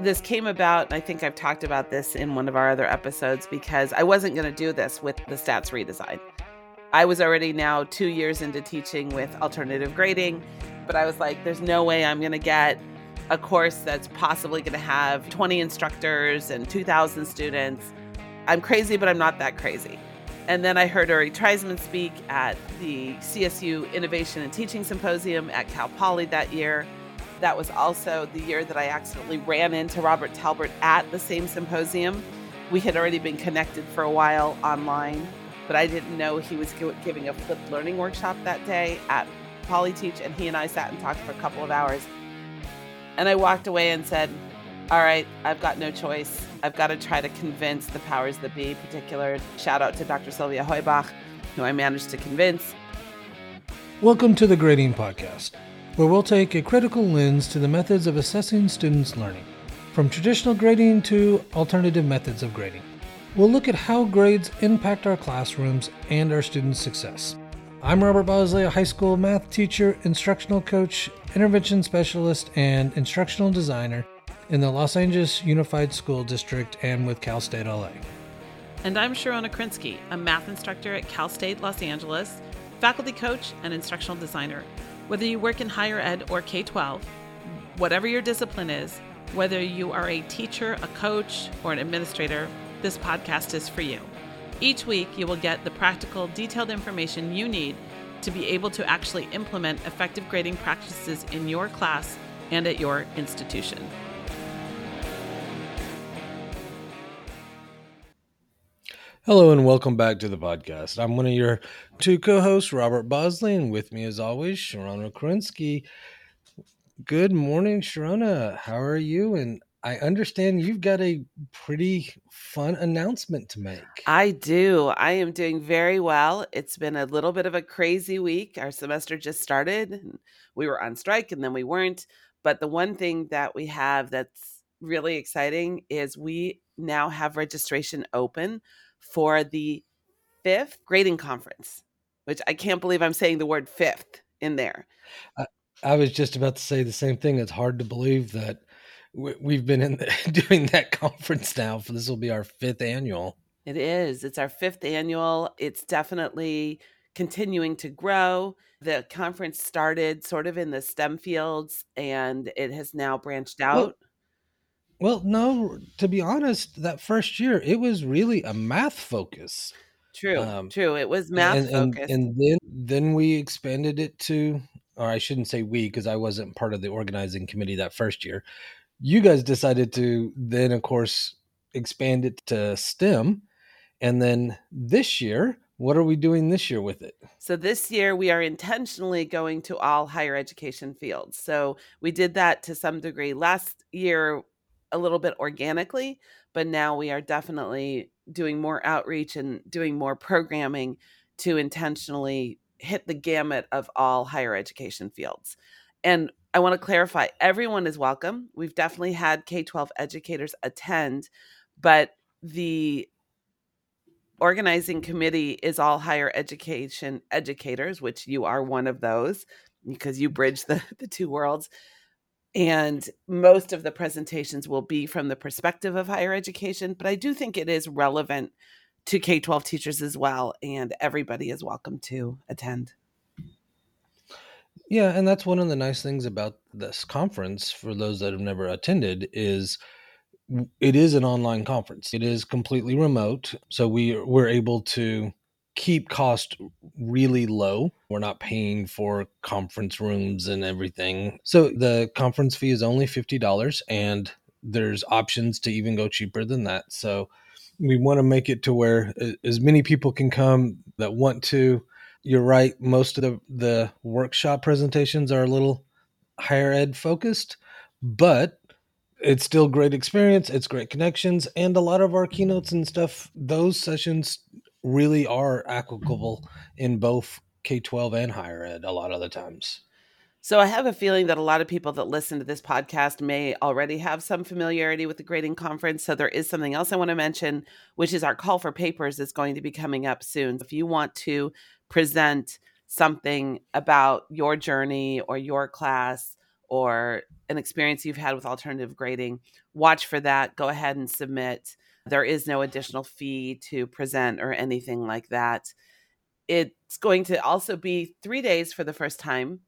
this came about, I think I've talked about this in one of our other episodes, because I wasn't going to do this with the stats redesign. I was already now two years into teaching with alternative grading, but I was like, there's no way I'm going to get a course that's possibly going to have 20 instructors and 2,000 students. I'm crazy, but I'm not that crazy. And then I heard Uri Treisman speak at the CSU Innovation and Teaching Symposium at Cal Poly that year. That was also the year that I accidentally ran into Robert Talbert at the same symposium. We had already been connected for a while online, but I didn't know he was giving a flipped learning workshop that day at PolyTeach, and he and I sat and talked for a couple of hours. And I walked away and said, All right, I've got no choice. I've got to try to convince the powers that be, particular shout out to Dr. Sylvia Heubach, who I managed to convince. Welcome to the Grading Podcast where we'll take a critical lens to the methods of assessing students' learning, from traditional grading to alternative methods of grading. We'll look at how grades impact our classrooms and our students' success. I'm Robert Bosley, a high school math teacher, instructional coach, intervention specialist, and instructional designer in the Los Angeles Unified School District and with Cal State LA. And I'm Sharona Krinsky, a math instructor at Cal State Los Angeles, faculty coach, and instructional designer whether you work in higher ed or K 12, whatever your discipline is, whether you are a teacher, a coach, or an administrator, this podcast is for you. Each week, you will get the practical, detailed information you need to be able to actually implement effective grading practices in your class and at your institution. Hello and welcome back to the podcast. I'm one of your two co-hosts, Robert Bosley, and with me as always, Sharona Krinsky. Good morning, Sharona. Uh, how are you? And I understand you've got a pretty fun announcement to make. I do. I am doing very well. It's been a little bit of a crazy week. Our semester just started. We were on strike and then we weren't. But the one thing that we have that's really exciting is we now have registration open for the fifth grading conference, which I can't believe I'm saying the word fifth in there. I, I was just about to say the same thing. It's hard to believe that we've been in the, doing that conference now. For this will be our fifth annual. It is. It's our fifth annual. It's definitely continuing to grow. The conference started sort of in the STEM fields and it has now branched out. Well, well, no, to be honest, that first year it was really a math focus. True, um, true. It was math and, and, and then then we expanded it to, or I shouldn't say we because I wasn't part of the organizing committee that first year. You guys decided to then, of course, expand it to STEM, and then this year, what are we doing this year with it? So this year we are intentionally going to all higher education fields. So we did that to some degree. Last year a little bit organically, but now we are definitely doing more outreach and doing more programming to intentionally hit the gamut of all higher education fields. And I want to clarify everyone is welcome. We've definitely had K 12 educators attend, but the organizing committee is all higher education educators, which you are one of those because you bridge the, the two worlds and most of the presentations will be from the perspective of higher education but i do think it is relevant to k-12 teachers as well and everybody is welcome to attend. Yeah and that's one of the nice things about this conference for those that have never attended is it is an online conference. It is completely remote so we we're able to keep cost really low. We're not paying for conference rooms and everything. So the conference fee is only $50 and there's options to even go cheaper than that. So we want to make it to where uh, as many people can come that want to. You're right, most of the the workshop presentations are a little higher ed focused, but it's still great experience it's great connections and a lot of our keynotes and stuff those sessions really are applicable in both K 12 and higher ed a lot of the times. So I have a feeling that a lot of people that listen to this podcast may already have some familiarity with the grading conference. So there is something else I want to mention, which is our call for papers is going to be coming up soon. If you want to present something about your journey or your class or an experience you've had with alternative grading, watch for that. Go ahead and submit. There is no additional fee to present or anything like that. It's going to also be three days for the first time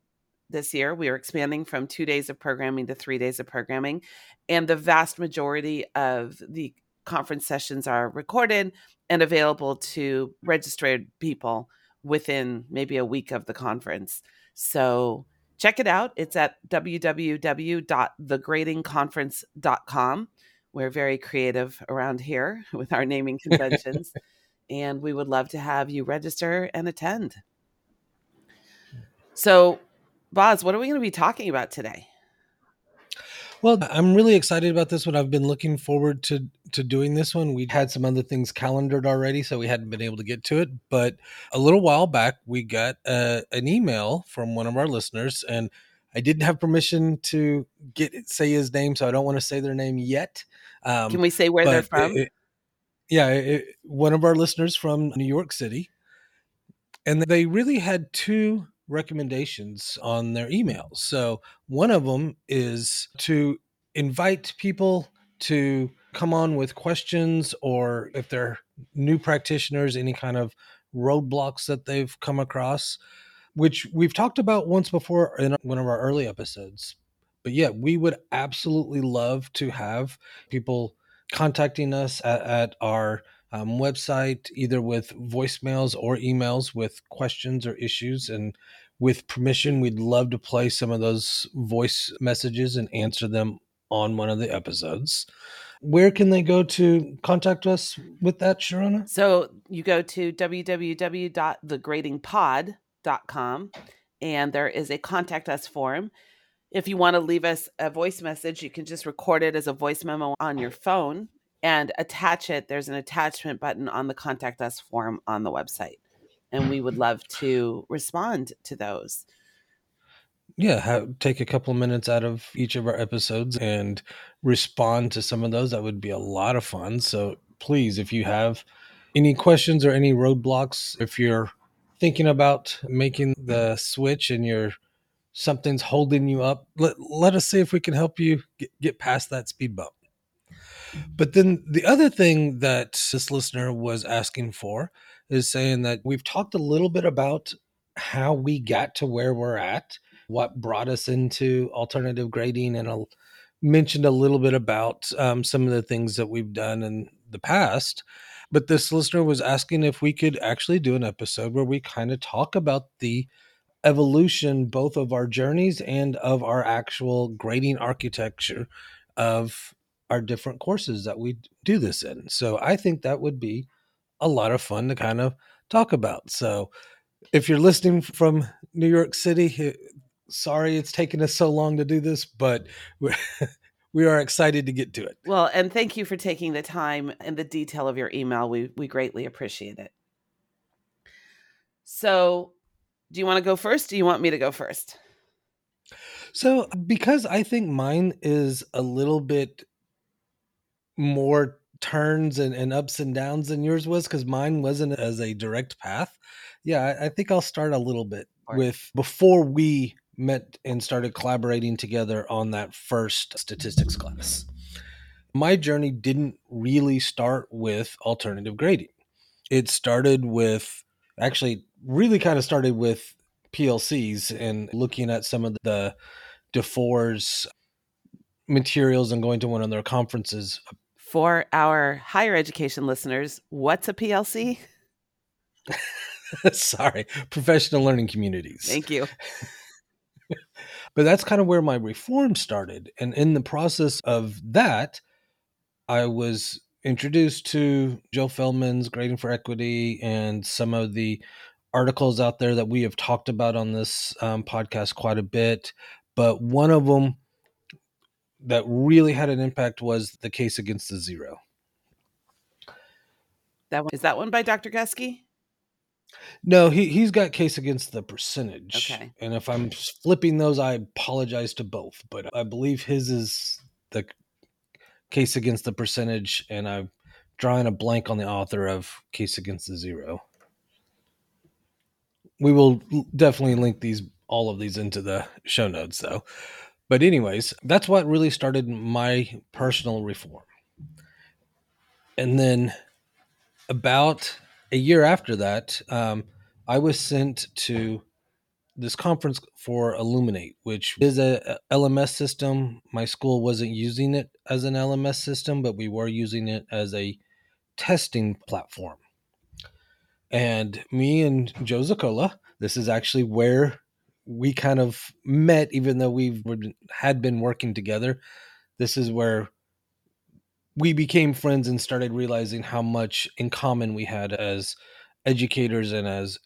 this year. We are expanding from two days of programming to three days of programming. And the vast majority of the conference sessions are recorded and available to registered people within maybe a week of the conference. So check it out. It's at www.thegradingconference.com. We're very creative around here with our naming conventions, and we would love to have you register and attend. So, Boz, what are we going to be talking about today? Well, I'm really excited about this one. I've been looking forward to to doing this one. We had some other things calendared already, so we hadn't been able to get to it. But a little while back, we got uh, an email from one of our listeners, and I didn't have permission to get say his name, so I don't want to say their name yet. Um, Can we say where they're from? It, yeah, it, one of our listeners from New York City, and they really had two recommendations on their emails. So one of them is to invite people to come on with questions or if they're new practitioners, any kind of roadblocks that they've come across, which we've talked about once before in one of our early episodes. But yeah, we would absolutely love to have people contacting us at, at our um, website, either with voicemails or emails with questions or issues. And with permission, we'd love to play some of those voice messages and answer them on one of the episodes. Where can they go to contact us with that, Sharona? So you go to www.thegradingpod.com and there is a contact us form. If you want to leave us a voice message, you can just record it as a voice memo on your phone and attach it. There's an attachment button on the contact us form on the website. And we would love to respond to those. Yeah, have, take a couple of minutes out of each of our episodes and respond to some of those. That would be a lot of fun. So please, if you have any questions or any roadblocks, if you're thinking about making the switch and you're something's holding you up, let, let us see if we can help you get, get past that speed bump. But then the other thing that this listener was asking for is saying that we've talked a little bit about how we got to where we're at, what brought us into alternative grading, and a, mentioned a little bit about um, some of the things that we've done in the past. But this listener was asking if we could actually do an episode where we kind of talk about the evolution both of our journeys and of our actual grading architecture of our different courses that we do this in. So I think that would be a lot of fun to kind of talk about. So if you're listening from New York City, sorry it's taken us so long to do this, but we are excited to get to it. Well, and thank you for taking the time and the detail of your email. We we greatly appreciate it. So, do you want to go first? do you want me to go first? So, because I think mine is a little bit more turns and, and ups and downs than yours was because mine wasn't as a direct path. Yeah, I, I think I'll start a little bit with before we met and started collaborating together on that first statistics class. My journey didn't really start with alternative grading. It started with actually really kind of started with PLCs and looking at some of the DuFour's materials and going to one of their conferences for our higher education listeners, what's a PLC? Sorry, professional learning communities. Thank you. but that's kind of where my reform started. And in the process of that, I was introduced to Joe Feldman's Grading for Equity and some of the articles out there that we have talked about on this um, podcast quite a bit. But one of them that really had an impact was the case against the zero. That one is that one by Dr. Guskey? No, he he's got case against the percentage. Okay. And if I'm flipping those, I apologize to both, but I believe his is the case against the percentage, and I'm drawing a blank on the author of case against the zero. We will definitely link these all of these into the show notes though. But, anyways, that's what really started my personal reform. And then about a year after that, um, I was sent to this conference for Illuminate, which is a LMS system. My school wasn't using it as an LMS system, but we were using it as a testing platform. And me and Joe Zacola, this is actually where we kind of met, even though we had been working together. This is where we became friends and started realizing how much in common we had as educators and as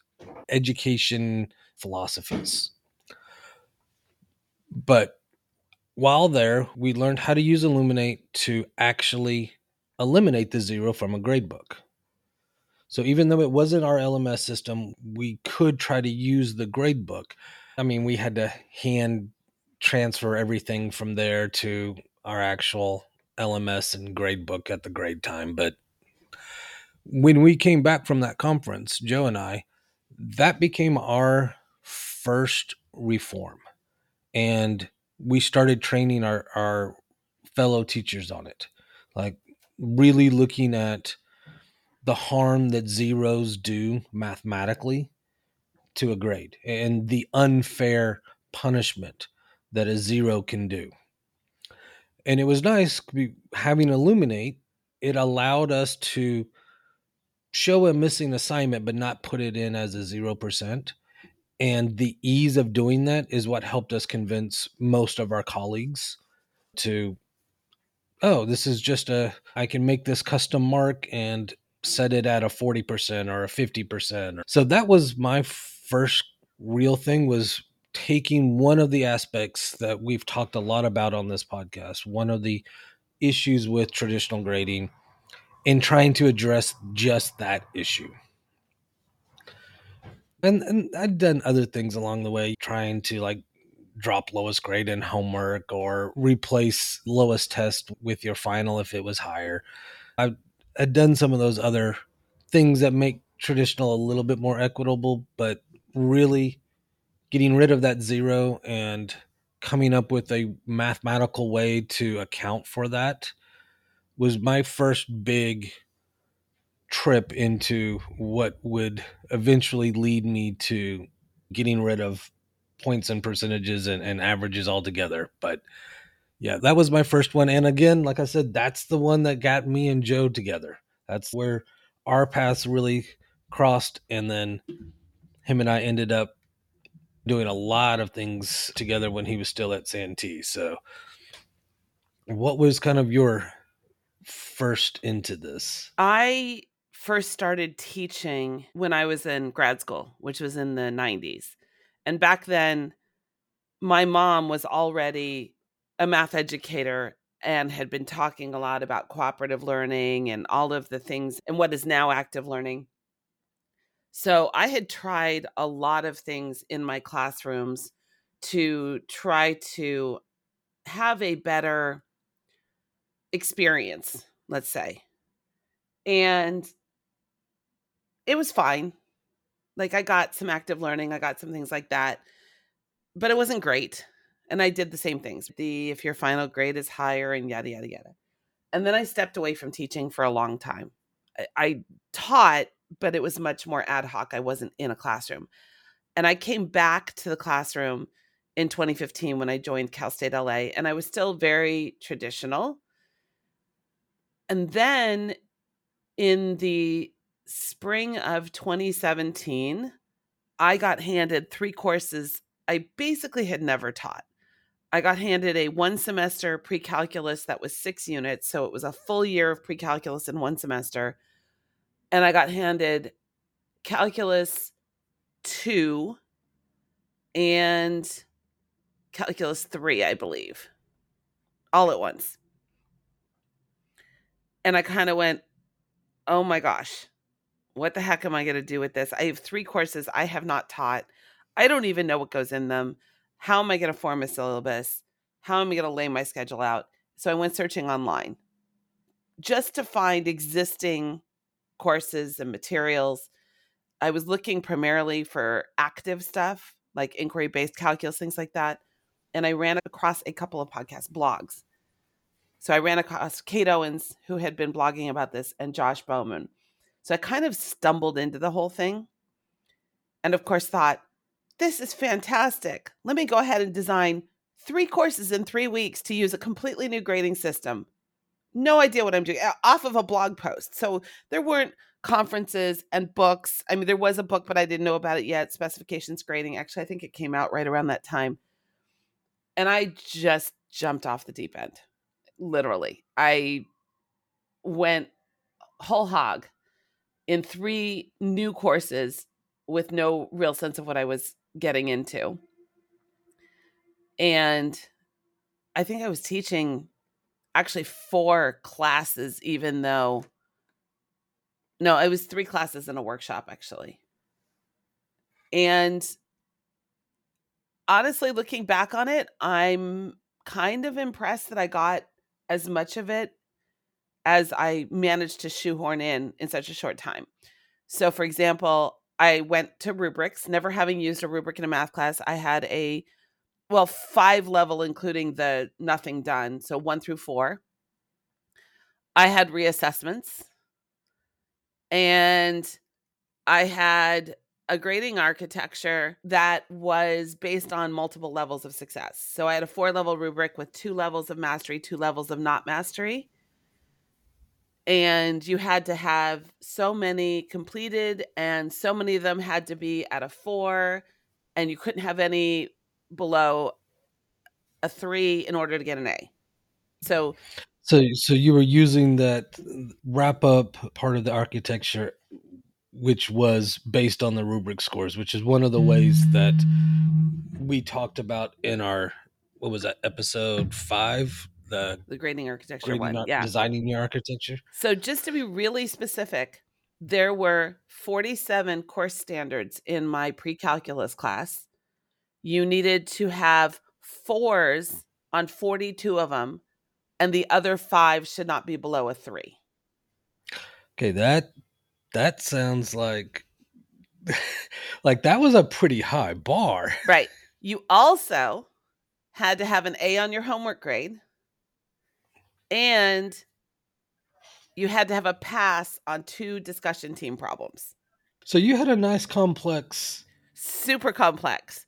education philosophies. But while there, we learned how to use Illuminate to actually eliminate the zero from a gradebook. So even though it wasn't our LMS system, we could try to use the gradebook. I mean, we had to hand transfer everything from there to our actual LMS and gradebook at the grade time. But when we came back from that conference, Joe and I, that became our first reform. And we started training our, our fellow teachers on it, like really looking at the harm that zeros do mathematically to a grade and the unfair punishment that a zero can do. And it was nice having illuminate it allowed us to show a missing assignment but not put it in as a 0% and the ease of doing that is what helped us convince most of our colleagues to oh this is just a i can make this custom mark and set it at a 40% or a 50% so that was my first real thing was taking one of the aspects that we've talked a lot about on this podcast one of the issues with traditional grading and trying to address just that issue and and I've done other things along the way, trying to like drop lowest grade in homework or replace lowest test with your final if it was higher. I've had done some of those other things that make traditional a little bit more equitable, but really getting rid of that zero and coming up with a mathematical way to account for that was my first big trip into what would eventually lead me to getting rid of points and percentages and, and averages altogether. But yeah, that was my first one. And again, like I said, that's the one that got me and Joe together. That's where our paths really crossed. And then him and I ended up doing a lot of things together when he was still at Santee. So, what was kind of your first into this? I first started teaching when I was in grad school, which was in the 90s. And back then, my mom was already a math educator and had been talking a lot about cooperative learning and all of the things and what is now active learning. So I had tried a lot of things in my classrooms to try to have a better experience, let's say. And it was fine. Like I got some active learning, I got some things like that, but it wasn't great. And I did the same things. The if your final grade is higher and yada yada yada. And then I stepped away from teaching for a long time. I, I taught, but it was much more ad hoc. I wasn't in a classroom. And I came back to the classroom in 2015 when I joined Cal State LA, and I was still very traditional. And then in the spring of 2017, I got handed three courses I basically had never taught. I got handed a one semester pre calculus that was six units. So it was a full year of pre calculus in one semester. And I got handed calculus two and calculus three, I believe, all at once. And I kind of went, oh my gosh, what the heck am I going to do with this? I have three courses I have not taught. I don't even know what goes in them. How am I going to form a syllabus? How am I going to lay my schedule out? So I went searching online just to find existing courses and materials. I was looking primarily for active stuff like inquiry based calculus, things like that. and I ran across a couple of podcast blogs. So I ran across Kate Owens, who had been blogging about this, and Josh Bowman. So I kind of stumbled into the whole thing. And of course, thought, this is fantastic. Let me go ahead and design three courses in three weeks to use a completely new grading system. No idea what I'm doing uh, off of a blog post. So there weren't conferences and books. I mean, there was a book, but I didn't know about it yet. Specifications grading. Actually, I think it came out right around that time. And I just jumped off the deep end. Literally. I went whole hog in three new courses with no real sense of what I was getting into. And I think I was teaching actually four classes, even though, no, it was three classes in a workshop, actually. And honestly, looking back on it, I'm kind of impressed that I got as much of it as I managed to shoehorn in in such a short time. So, for example, I went to rubrics, never having used a rubric in a math class. I had a, well, five level, including the nothing done. So, one through four. I had reassessments and I had a grading architecture that was based on multiple levels of success. So I had a four level rubric with two levels of mastery, two levels of not mastery and you had to have so many completed and so many of them had to be at a four and you couldn't have any below a three in order to get an a so so so you were using that wrap up part of the architecture which was based on the rubric scores which is one of the ways that we talked about in our what was that episode five the the grading architecture grading one. ar- Yeah. designing your architecture. So just to be really specific, there were 47 course standards in my pre-calculus class. You needed to have fours on 42 of them, and the other five should not be below a three. Okay, that that sounds like like that was a pretty high bar. Right. You also had to have an A on your homework grade, and you had to have a pass on two discussion team problems. So you had a nice complex. super complex.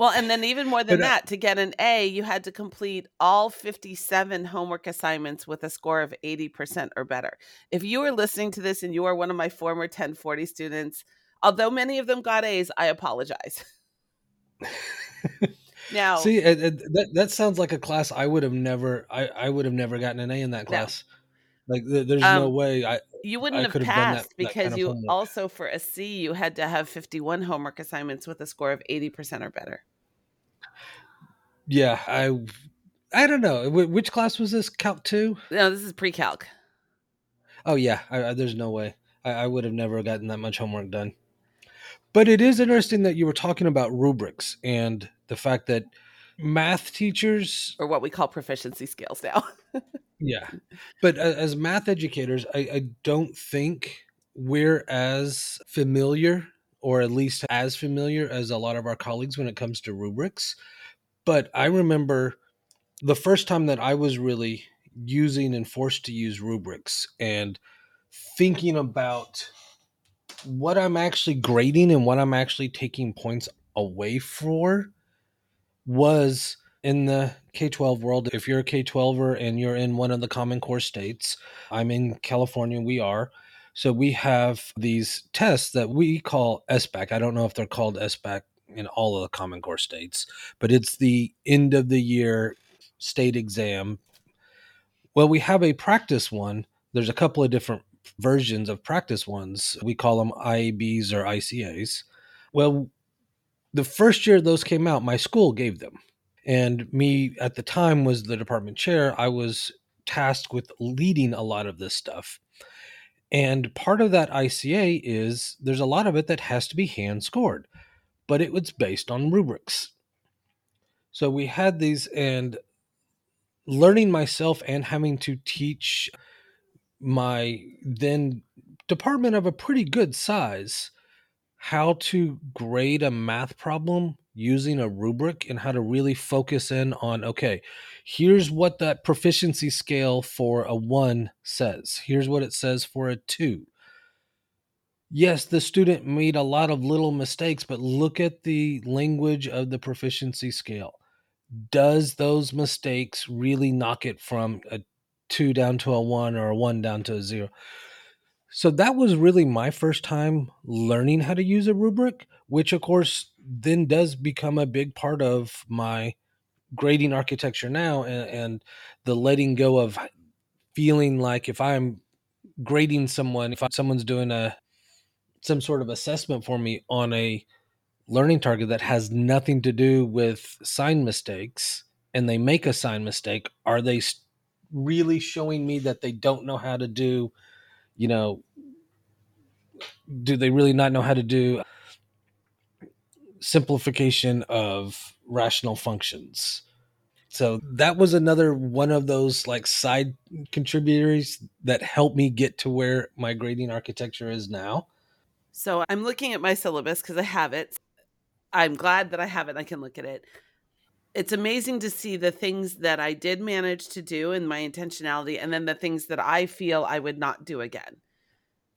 Well, and then even more than But, uh, that, to get an A, you had to complete all 57 homework assignments with a score of 80% or better. If you are listening to this and you are one of my former 1040 students, although many of them got A's, I apologize. now, See, it, it, that that sounds like a class I would have never. I I would have never gotten an A in that No. class. Like th- there's no Um, way. I you wouldn't I have done that- passed that kind because of you homework. also, for a C, you had to have 51 homework assignments with a score of 80% or better. Yeah I I don't know which class was this. Calc two. No, this is pre calc. Oh yeah, I, I, there's no way. I, I would have never gotten that much homework done. But it is interesting that you were talking about rubrics and the fact that math teachers, Or what we call proficiency scales now. yeah, but as math educators, I, I don't think we're as familiar, or at least as familiar as a lot of our colleagues when it comes to rubrics. But I remember the first time that I was really using and forced to use rubrics and thinking about what I'm actually grading and what I'm actually taking points away for was in the K 12 world. If you're a K 12er and you're in one of the Common Core states, I'm in California, we are. So we have these tests that we call SBAC. I don't know if they're called SBAC in all of the Common Core states, but it's the end of the year state exam. Well, we have a practice one. There's a couple of different versions of practice ones. We call them IABs or ICAs. Well, the first year those came out, my school gave them. And me at the time was the department chair. I was tasked with leading a lot of this stuff. And part of that ICA is there's a lot of it that has to be hand scored, but it was based on rubrics. So we had these, and learning myself and having to teach my then department of a pretty good size how to grade a math problem using a rubric and how to really focus in on okay, here's what that proficiency scale for a one says, here's what it says for a two. Yes, the student made a lot of little mistakes, but look at the language of the proficiency scale. Does those mistakes really knock it from a two down to a one or a one down to a zero? So that was really my first time learning how to use a rubric, which of course then does become a big part of my grading architecture now and, and the letting go of feeling like if I'm grading someone, if someone's doing a some sort of assessment for me on a learning target that has nothing to do with sign mistakes and they make a sign mistake, are they really showing me that they don't know how to do, you know, do they really not know how to do simplification of rational functions? So that was another one of those like side contributors that helped me get to where my grading architecture is now. So I'm looking at my syllabus because I have it. I'm glad that I have it. I can look at it. It's amazing to see the things that I did manage to do and my intentionality, and then the things that I feel I would not do again.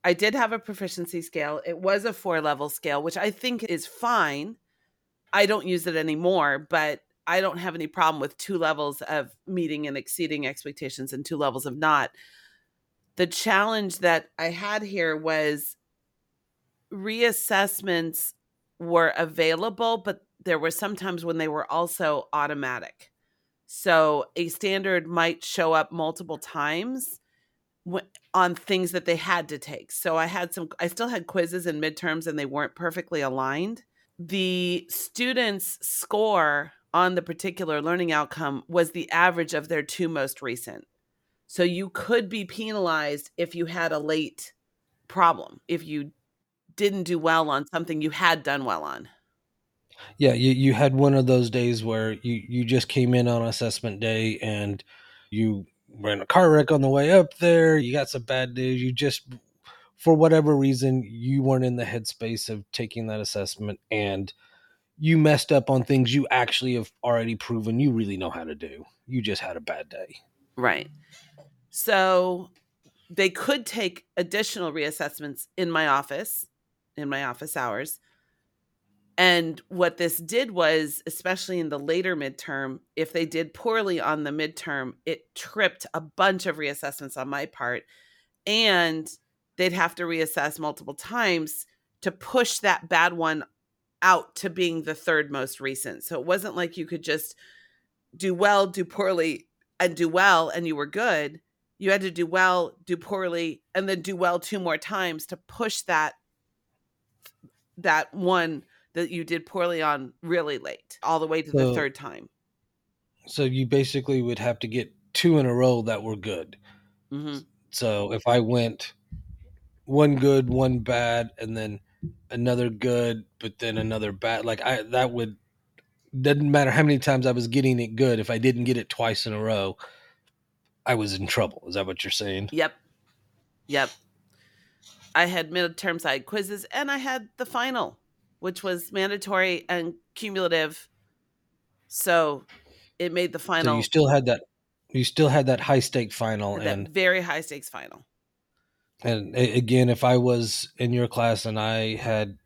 I did have a proficiency scale. It was a four level scale, which I think is fine. I don't use it anymore, but I don't have any problem with two levels of meeting and exceeding expectations and two levels of not. The challenge that I had here was reassessments were available, but there were sometimes when they were also automatic. So a standard might show up multiple times on things that they had to take. So I had some, I still had quizzes and midterms and they weren't perfectly aligned. The students' score on the particular learning outcome was the average of their two most recent. So you could be penalized if you had a late problem, if you didn't do well on something you had done well on. Yeah, you, you had one of those days where you, you just came in on assessment day and you ran a car wreck on the way up there, you got some bad news, you just for whatever reason you weren't in the headspace of taking that assessment and you messed up on things you actually have already proven you really know how to do. You just had a bad day. Right. So they could take additional reassessments in my office in my office hours. And what this did was, especially in the later midterm, if they did poorly on the midterm, it tripped a bunch of reassessments on my part. And they'd have to reassess multiple times to push that bad one out to being the third most recent. So it wasn't like you could just do well, do poorly, and do well, and you were good. You had to do well, do poorly, and then do well two more times to push that that one that you did poorly on really late, all the way to so, the third time. So you basically would have to get two in a row that were good. Mm-hmm. So if I went one good, one bad, and then another good, but then another bad, like I that would doesn't matter how many times I was getting it good. If I didn't get it twice in a row, I was in trouble. Is that what you're saying? Yep. Yep. I had midterms, I had quizzes, and I had the final, which was mandatory and cumulative. So it made the final. So you still had that. You still had that high stake final and very high stakes final. And again, if I was in your class and I had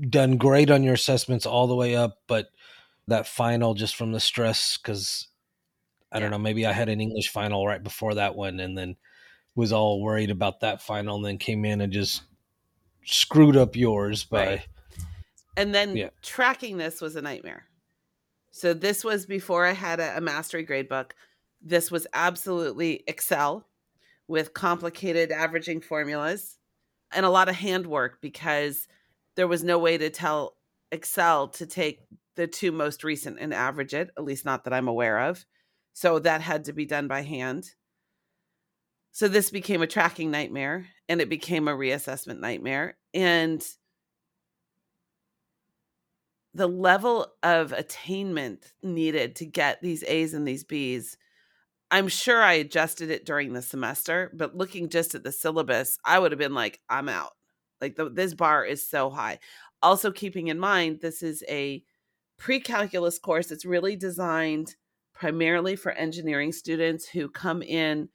done great on your assessments all the way up, but that final just from the stress, because I don't know, maybe I had an English final right before that one, and then was all worried about that final and then came in and just screwed up yours by right. and then yeah. tracking this was a nightmare so this was before i had a, a mastery grade book this was absolutely excel with complicated averaging formulas and a lot of handwork because there was no way to tell excel to take the two most recent and average it at least not that i'm aware of so that had to be done by hand so this became a tracking nightmare and it became a reassessment nightmare. And the level of attainment needed to get these A's and these B's, I'm sure I adjusted it during the semester, but looking just at the syllabus, I would have been like, I'm out. Like the, this bar is so high. Also, keeping in mind, this is a pre calculus course. It's really designed primarily for engineering students who come in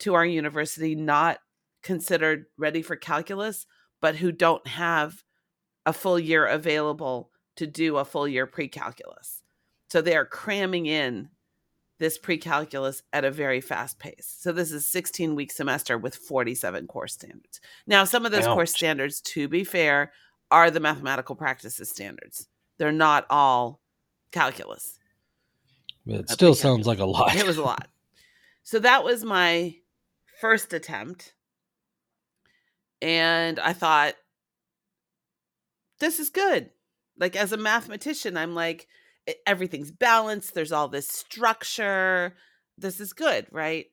to our university not considered ready for calculus, but who don't have a full year available to do a full year pre calculus. So they are cramming in this pre-calculus at a very fast pace. So this is 16 week semester with 47 course standards. Now, some of those Ouch. course standards, to be fair, are the mathematical practices standards. They're not all calculus. It still sounds like a lot. It was a lot. So that was my first attempt. And I thought, this is good. Like, as a mathematician, I'm like, everything's balanced. There's all this structure. This is good, right?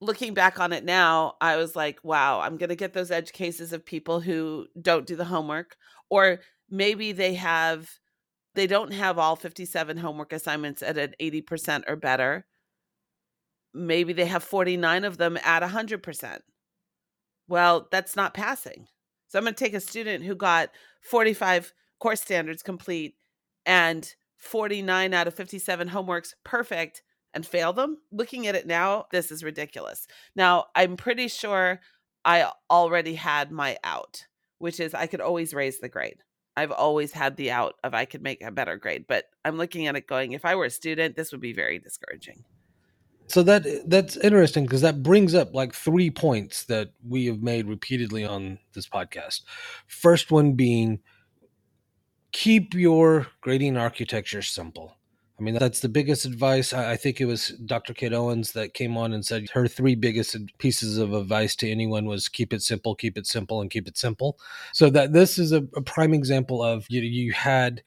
Looking back on it now, I was like, wow, I'm going to get those edge cases of people who don't do the homework, or maybe they have, they don't have all 57 homework assignments at an 80% or better. Maybe they have 49 of them at 100%. Well, that's not passing. So I'm going to take a student who got 45 course standards complete and 49 out of 57 homeworks perfect and fail them. Looking at it now, this is ridiculous. Now, I'm pretty sure I already had my out, which is I could always raise the grade. I've always had the out of I could make a better grade, but I'm looking at it going, if I were a student, this would be very discouraging. So that that's interesting because that brings up like three points that we have made repeatedly on this podcast. First one being keep your grading architecture simple. I mean, that's the biggest advice. I think it was Dr. Kate Owens that came on and said her three biggest pieces of advice to anyone was keep it simple, keep it simple, and keep it simple. So that this is a, a prime example of you, you had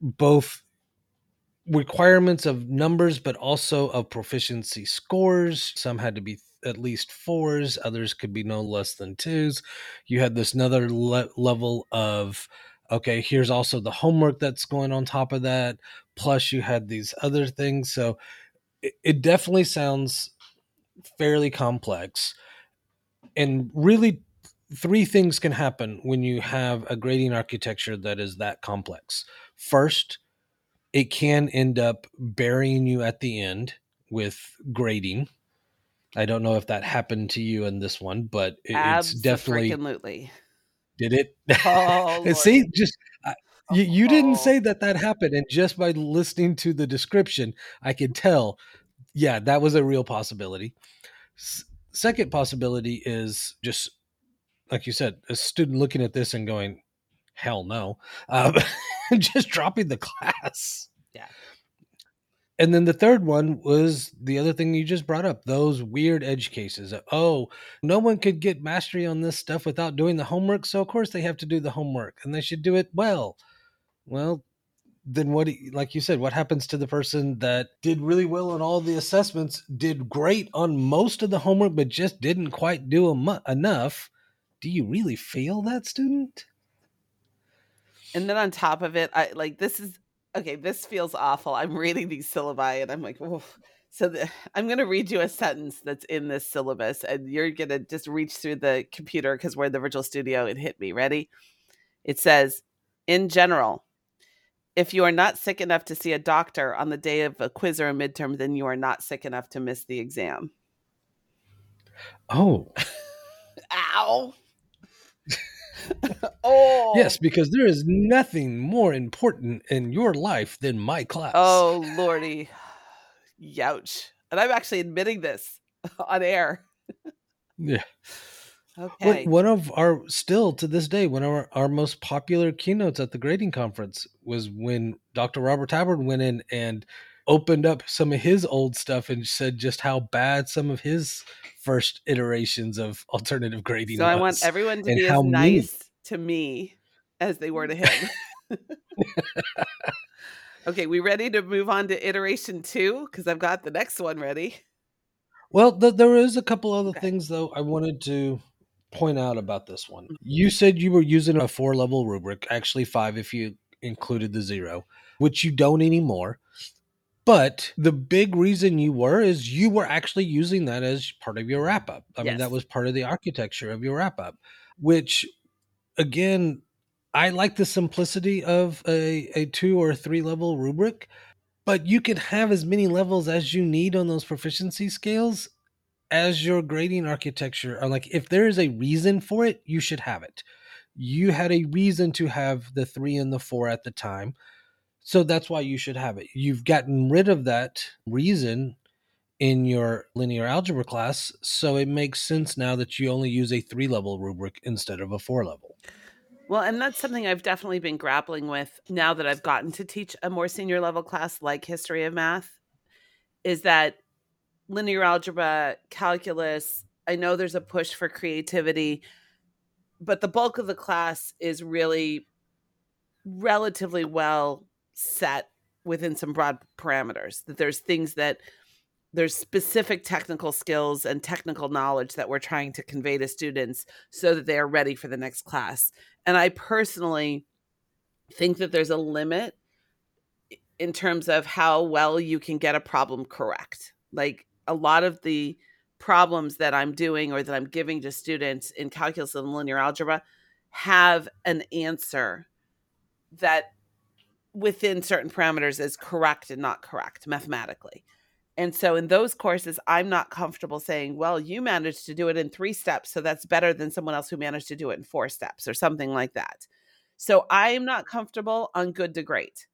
both requirements of numbers, but also of proficiency scores. Some had to be at least fours, others could be no less than twos. You had this another le- level of okay, here's also the homework that's going on top of that. Plus, you had these other things. So it, it definitely sounds fairly complex. And really, three things can happen when you have a grading architecture that is that complex. First, it can end up burying you at the end with grading. I don't know if that happened to you in this one, but it, it's definitely absolutely did it? Oh, see, just uh, you, you didn't say that that happened, and just by listening to the description, I could tell. Yeah, that was a real possibility. S- second possibility is just like you said, a student looking at this and going, "Hell no," um, just dropping the class. Yeah. And then the third one was the other thing you just brought up those weird edge cases. Oh no one could get mastery on this stuff without doing the homework so of course they have to do the homework and they should do it well. Well then what like you said what happens to the person that did really well on all the assessments did great on most of the homework but just didn't quite do enough? Do you really fail that student and then on top of it i like this is okay, this feels awful. I'm reading these syllabi and I'm like, oh. So the, I'm going to read you a sentence that's in this syllabus, and you're going to just reach through the computer because we're in the virtual studio and hit me. Ready? It says, in general, if you are not sick enough to see a doctor on the day of a quiz or a midterm, then you are not sick enough to miss the exam. Oh. Ow. oh. yes because there is nothing more important in your life than my class. Oh lordy. Youch. And i'm actually admitting this on air. Yeah. Okay. one of our still to this day one of our, our most popular keynotes at the grading conference was when dr robert talbert went in and opened up some of his old stuff and said just how bad some of his first iterations of alternative grading. So I want everyone to be as nice to me as they were to him. okay, we ready to move on to iteration two? Because I've got the next one ready. Well, th- there is a couple other okay. things though I wanted to point out about this one. Mm-hmm. You said you were using a four level rubric, actually five if you included the zero, which you don't anymore. But the big reason you were is you were actually using that as part of your wrap up. I yes. mean, that was part of the architecture of your wrap up. which again, I like the simplicity of a, a two or three level rubric, but you can have as many levels as you need on those proficiency scales as your grading architecture. Or like if there is a reason for it, you should have it. You had a reason to have the three and the four at the time. So that's why you should have it. You've gotten rid of that reason in your linear algebra class. So it makes sense now that you only use a three level rubric instead of a four level. Well, and that's something I've definitely been grappling with now that I've gotten to teach a more senior level class like history of math is that linear algebra, calculus, I know there's a push for creativity, but the bulk of the class is really relatively well set within some broad parameters. That there's things that there's specific technical skills and technical knowledge that we're trying to convey to students so that they are ready for the next class. And I personally think that there's a limit in terms of how well you can get a problem correct. Like a lot of the problems that I'm doing or that I'm giving to students in calculus and linear algebra have an answer that within certain parameters is correct and not correct mathematically. And so in those courses, I'm not comfortable saying, well, you managed to do it in three steps. So that's better than someone else who managed to do it in four steps or something like that. So I am not comfortable on good to great.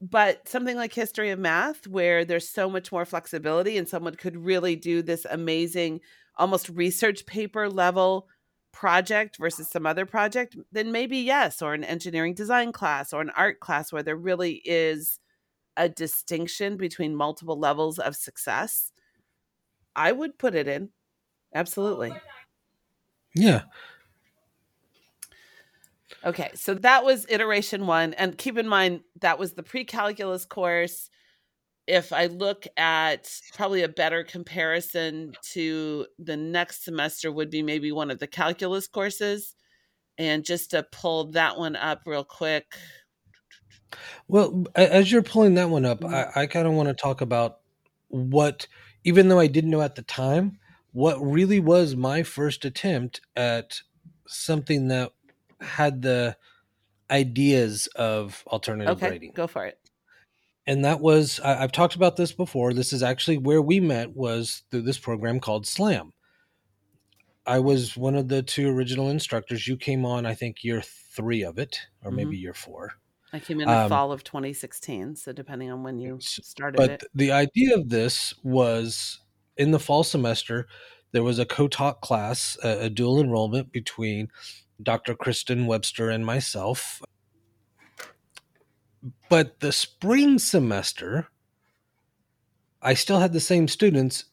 But something like history of math, where there's so much more flexibility and someone could really do this amazing, almost research paper level project versus some other project, then maybe yes, or an engineering design class or an art class where there really is a distinction between multiple levels of success, I would put it in. Absolutely. Yeah. Okay, so that was iteration one. And keep in mind, that was the pre calculus course. If I look at probably a better comparison to the next semester, would be maybe one of the calculus courses. And just to pull that one up real quick, well, as you're pulling that one up, Mhm. I, I kind of want to talk about what, even though I didn't know at the time, what really was my first attempt at something that had the ideas of alternative okay, go for it. And that was, I, I've talked about this before. This is actually where we met was through this program called SLAM. I was one of the two original instructors. You came on, I think, year three of it, or maybe year four. I came in the Um, fall of 2016, so depending on when you started but it. the idea of this was in the fall semester there was a co-taught class a, a dual enrollment between dr kristen webster and myself but the spring semester i still had the same students.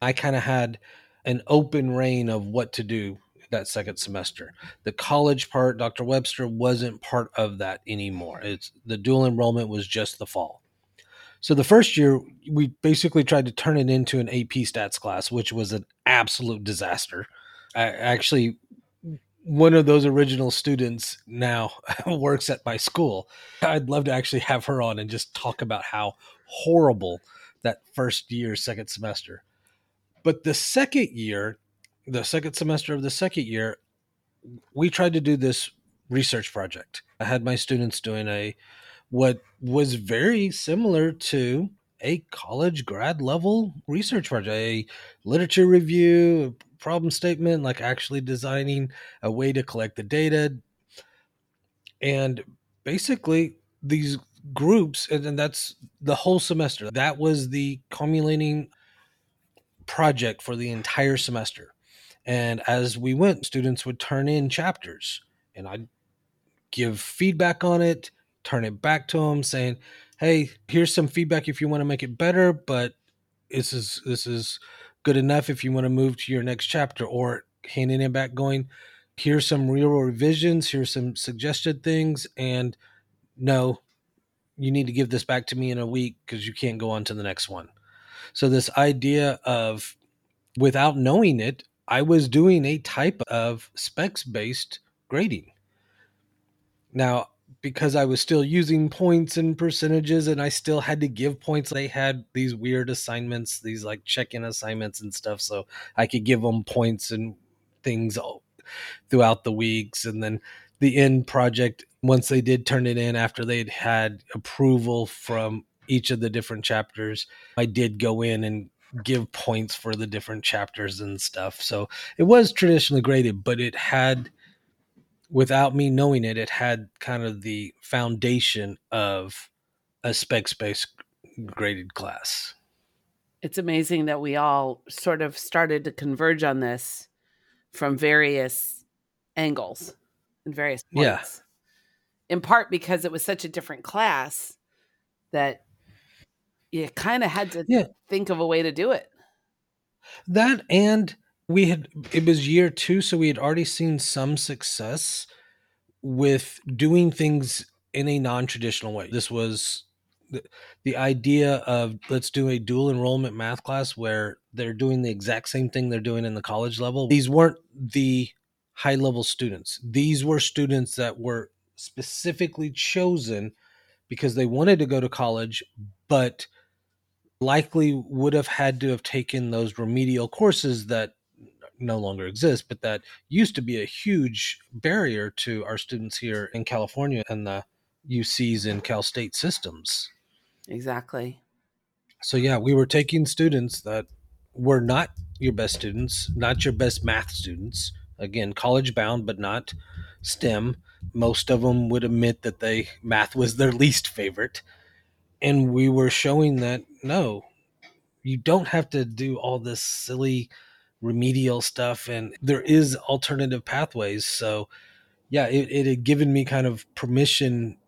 I kind of had an open reign of what to do that second semester. The college part dr webster wasn't part of that anymore. It's the dual enrollment was just the fall. So the first year, we basically tried to turn it into an AP stats class, which was an absolute disaster. I actually, one of those original students now works at my school. I'd love to actually have her on and just talk about how horrible that first year, second semester. But the second year, the second semester of the second year, we tried to do this research project. I had my students doing a what was very similar to a college grad level research project, a literature review, problem statement, like actually designing a way to collect the data. And basically, these groups, and, that's the whole semester, that was the culminating project for the entire semester. And as we went, students would turn in chapters, and I'd give feedback on it turn it back to them saying hey here's some feedback if you want to make it better but this is this is good enough if you want to move to your next chapter or handing it back going here's some real revisions here's some suggested things and no you need to give this back to me in a week because you can't go on to the next one. So this idea of without knowing it i was doing a type of specs based grading. Now because I was still using points and percentages and I still had to give points. They had these weird assignments, these like check in assignments and stuff. So I could give them points and things. throughout the weeks. And then the end project, once they did turn it in after they'd had approval from each of the different chapters, I did go in and give points for the different chapters and stuff. So it was traditionally graded, but it had, without me knowing it, it had kind of the foundation of a specs based graded class. It's amazing that we all sort of started to converge on this from various angles and various points. Yeah. In part because it was such a different class that you kind of had to yeah. think of a way to do it. That and we had it was year 2 so we had already seen some success with doing things in a non-traditional way. This was the, the idea of let's do a dual enrollment math class where they're doing the exact same thing they're doing in the college level. These weren't the high level students. These were students that were specifically chosen because they wanted to go to college, but likely would have had to have taken those remedial courses that no longer exist, but that used to be a huge barrier to our students here in California and the UCs in Cal State systems. Exactly. So, yeah, we were taking students that were not your best students, not your best math students. Again, college bound, but not STEM. Most of them would admit that they math was their least favorite and we were showing that no you don't have to do all this silly remedial stuff and there is alternative pathways. So yeah it, it had given me kind of permission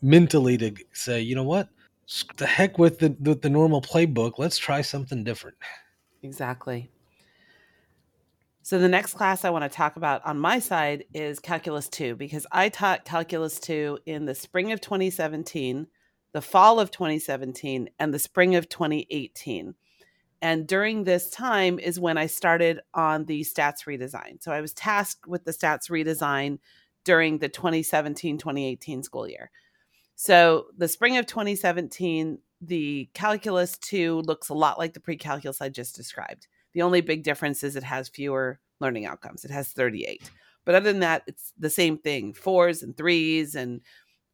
mentally to say you know what? The heck with the with the normal playbook. Let's try something different. Exactly. So the next class i want to talk about on my side is calculus 2 because i taught calculus 2 in the spring of 2017 the fall of 2017 and the spring of 2018. And during this time is when I started on the stats redesign. So I was tasked with the stats redesign during the 2017 2018 school year. So the spring of 2017, the calculus 2 looks a lot like the pre calculus I just described. The only big difference is it has fewer learning outcomes, it has 38. But other than that, it's the same thing fours and threes and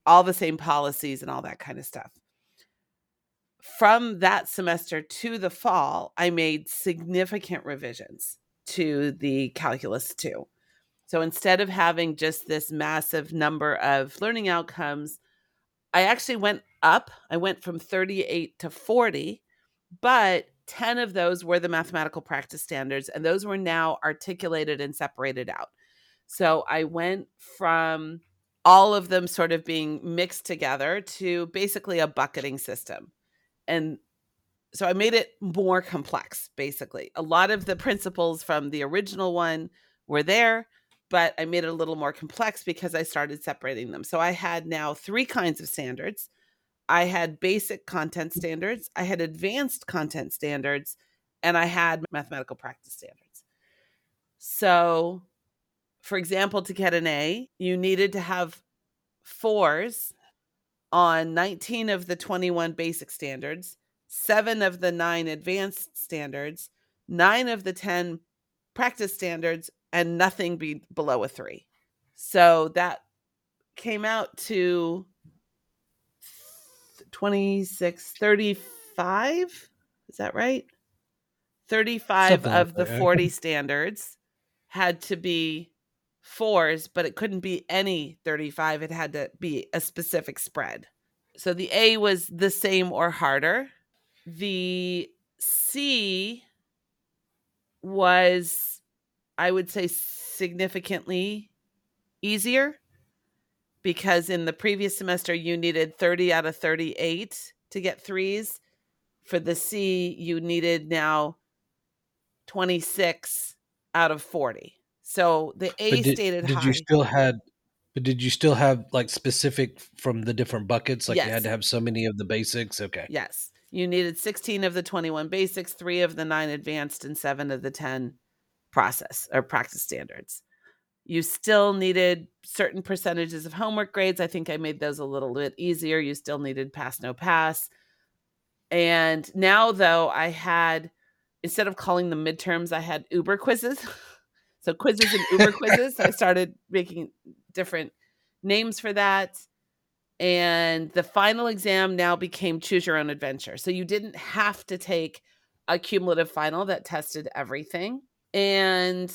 all the same policies and all that kind of stuff. From that semester to the fall, I made significant revisions to the calculus 2. So instead of having just this massive number of learning outcomes, I actually went up. I went from 38 to 40, but 10 of those were the mathematical practice standards, and those were now articulated and separated out. So I went from all of them sort of being mixed together to basically a bucketing system. And so I made it more complex, basically. A lot of the principles from the original one were there, but I made it a little more complex because I started separating them. So I had now three kinds of standards. I had basic content standards, I had advanced content standards, and I had mathematical practice standards. So for example, to get an A, you needed to have fours on 19 of the 21 basic standards, seven of the nine advanced standards, nine of the 10 practice standards, and nothing be below a three. So that came out to 26, 35. Is that right? 35 Something of like the 40 standards had to be fours, but it couldn't be any 35. It had to be a specific spread. So the A was the same or harder. The C was, I would say, significantly easier because in the previous semester you needed 30 out of 38 to get threes. For the C, you needed now 26 out of 40. So the A did, stated did high. you still had but did you still have like specific from the different buckets? Like yes. you had to have so many of the basics? Okay. Yes. You needed 16 of the 21 basics, three of the nine advanced, and seven of the 10 process or practice standards. You still needed certain percentages of homework grades. I think I made those a little bit easier. You still needed pass, no pass. And now, though, I had, instead of calling them midterms, I had Uber quizzes. So quizzes and Uber quizzes. So I started making different names for that. And the final exam now became choose your own adventure. So you didn't have to take a cumulative final that tested everything. And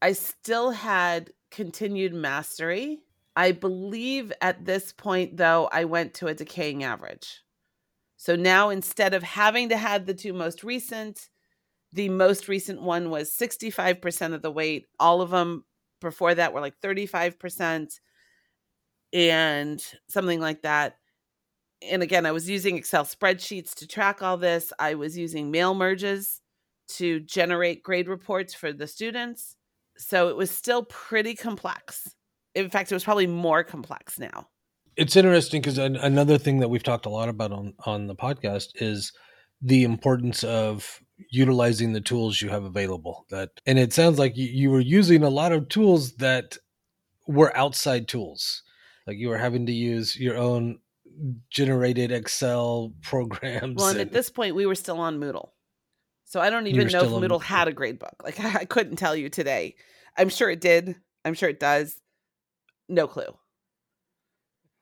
I still had continued mastery. I believe at this point, though, I went to a decaying average. So now instead of having to have the two most recent, the most recent one was 65% of the weight. All of them before that were like 35% and something like that. And again, I was using Excel spreadsheets to track all this. I was using mail merges to generate grade reports for the students. So it was still pretty complex. In fact, it was probably more complex now. It's interesting because another thing that we've talked a lot about on on the podcast is the importance of utilizing the tools you have available that and it sounds like you, you were using a lot of tools that were outside tools. Like you were having to use your own generated excel programs well and, and at this point we were still on moodle. So i don't even know if moodle on... had a grade book like I couldn't tell you today. I'm sure it did. I'm sure it does. No clue.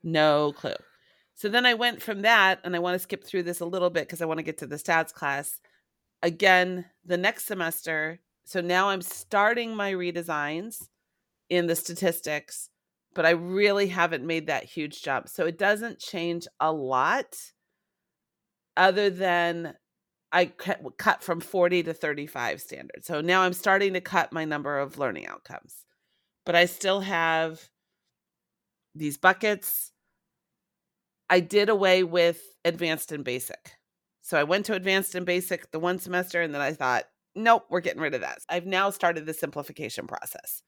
No clue. So then I went from that, and I want to skip through this a little bit because I want to get to the stats class. Again, the next semester. So now I'm starting my redesigns in the statistics, but I really haven't made that huge jump. So it doesn't change a lot other than I cut from 40 to 35 standards. So now I'm starting to cut my number of learning outcomes, but I still have these buckets I did away with advanced and basic. So I went to advanced and basic the one semester, and then I thought, nope, we're getting rid of that. I've now started the simplification process.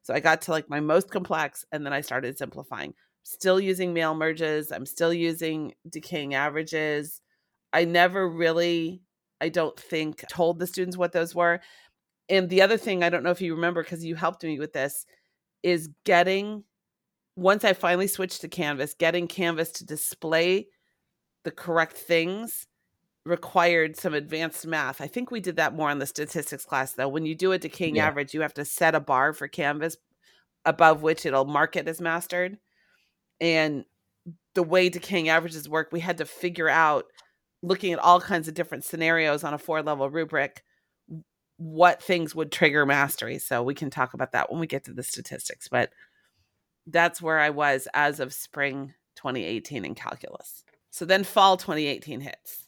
So I got to like my most complex, and then I started simplifying. Still using mail merges. I'm still using decaying averages. I never really, I don't think, told the students what those were. And the other thing, I don't know if you remember because you helped me with this, is getting once I finally switched to Canvas, getting Canvas to display the correct things required some advanced math. I think we did that more on the statistics class though. When you do a decaying yeah. average, you have to set a bar for Canvas above which it'll mark it as mastered. And the way decaying averages work, we had to figure out looking at all kinds of different scenarios on a four level rubric what things would trigger mastery. So we can talk about that when we get to the statistics, but that's where I was as of spring 2018 in calculus. So then fall 2018 hits.